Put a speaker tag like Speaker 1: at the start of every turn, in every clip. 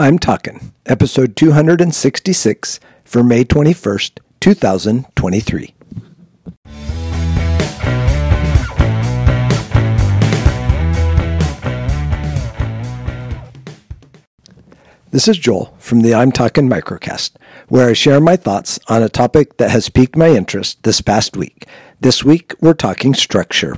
Speaker 1: I'm Talking, episode 266 for May 21st, 2023. This is Joel from the I'm Talking Microcast, where I share my thoughts on a topic that has piqued my interest this past week. This week, we're talking structure.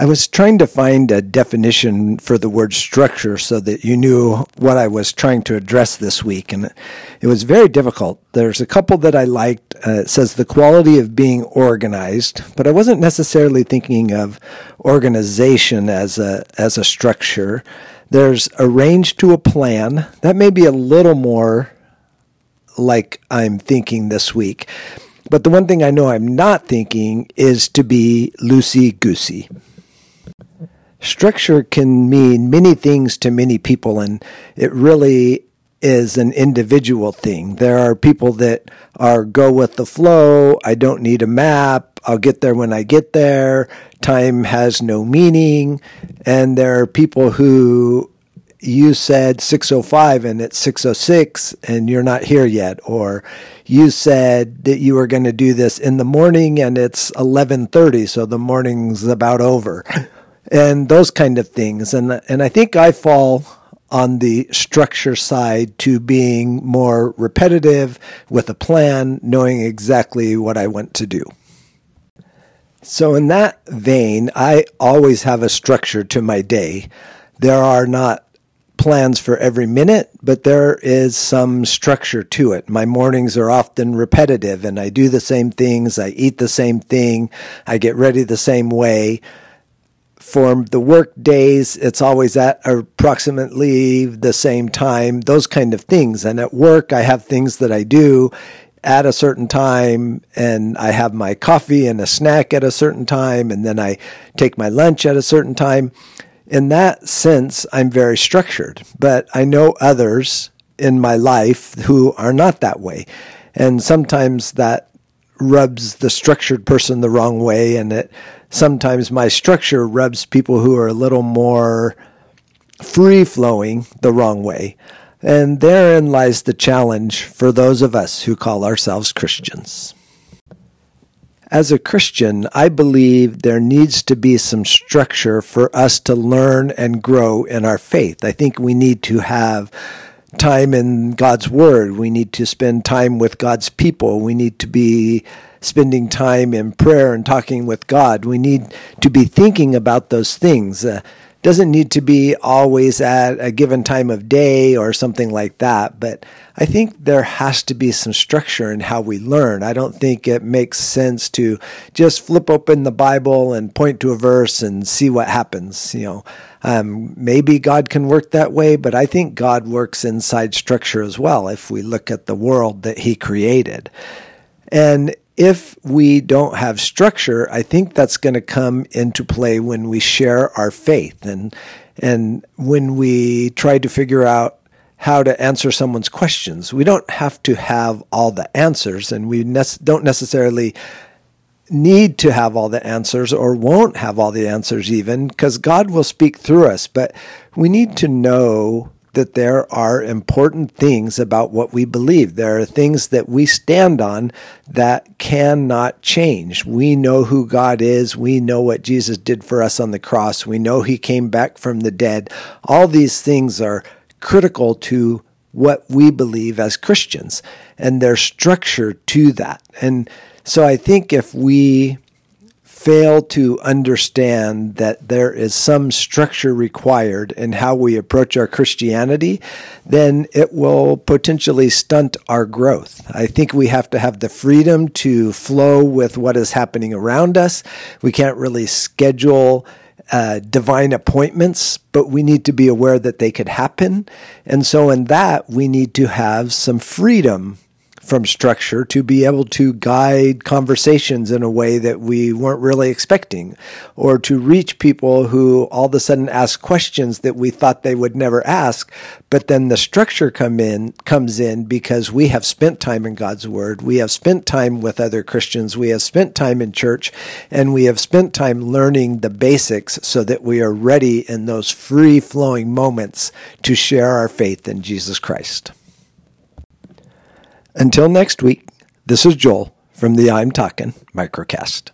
Speaker 1: I was trying to find a definition for the word structure so that you knew what I was trying to address this week, and it was very difficult. There's a couple that I liked. Uh, it says the quality of being organized, but I wasn't necessarily thinking of organization as a as a structure. There's arranged to a plan. That may be a little more like I'm thinking this week. But the one thing I know I'm not thinking is to be loosey goosey. Structure can mean many things to many people, and it really is an individual thing. There are people that are go with the flow. I don't need a map. I'll get there when I get there. Time has no meaning. And there are people who you said 605 and it's 606 and you're not here yet or you said that you were going to do this in the morning and it's 11:30 so the morning's about over and those kind of things. And and I think I fall on the structure side to being more repetitive with a plan, knowing exactly what I want to do. So, in that vein, I always have a structure to my day. There are not plans for every minute, but there is some structure to it. My mornings are often repetitive and I do the same things. I eat the same thing. I get ready the same way for the work days, it's always at approximately the same time, those kind of things. And at work, I have things that I do at a certain time, and I have my coffee and a snack at a certain time, and then I take my lunch at a certain time. In that sense, I'm very structured, but I know others in my life who are not that way. And sometimes that rubs the structured person the wrong way, and it sometimes my structure rubs people who are a little more free flowing the wrong way. And therein lies the challenge for those of us who call ourselves Christians. As a Christian, I believe there needs to be some structure for us to learn and grow in our faith. I think we need to have time in God's Word. We need to spend time with God's people. We need to be spending time in prayer and talking with God. We need to be thinking about those things. Uh, doesn't need to be always at a given time of day or something like that, but I think there has to be some structure in how we learn. I don't think it makes sense to just flip open the Bible and point to a verse and see what happens. You know, um, maybe God can work that way, but I think God works inside structure as well if we look at the world that He created. And if we don't have structure, I think that's going to come into play when we share our faith and and when we try to figure out how to answer someone's questions. We don't have to have all the answers, and we ne- don't necessarily need to have all the answers or won't have all the answers even because God will speak through us. But we need to know that there are important things about what we believe. There are things that we stand on that cannot change. We know who God is. We know what Jesus did for us on the cross. We know he came back from the dead. All these things are critical to what we believe as Christians and there's structure to that. And so I think if we fail to understand that there is some structure required in how we approach our Christianity, then it will potentially stunt our growth. I think we have to have the freedom to flow with what is happening around us. We can't really schedule uh, divine appointments, but we need to be aware that they could happen. And so, in that, we need to have some freedom from structure to be able to guide conversations in a way that we weren't really expecting, or to reach people who all of a sudden ask questions that we thought they would never ask, but then the structure come in comes in because we have spent time in God's Word, we have spent time with other Christians, we have spent time in church, and we have spent time learning the basics so that we are ready in those free flowing moments to share our faith in Jesus Christ. Until next week, this is Joel from the I'm Talking Microcast.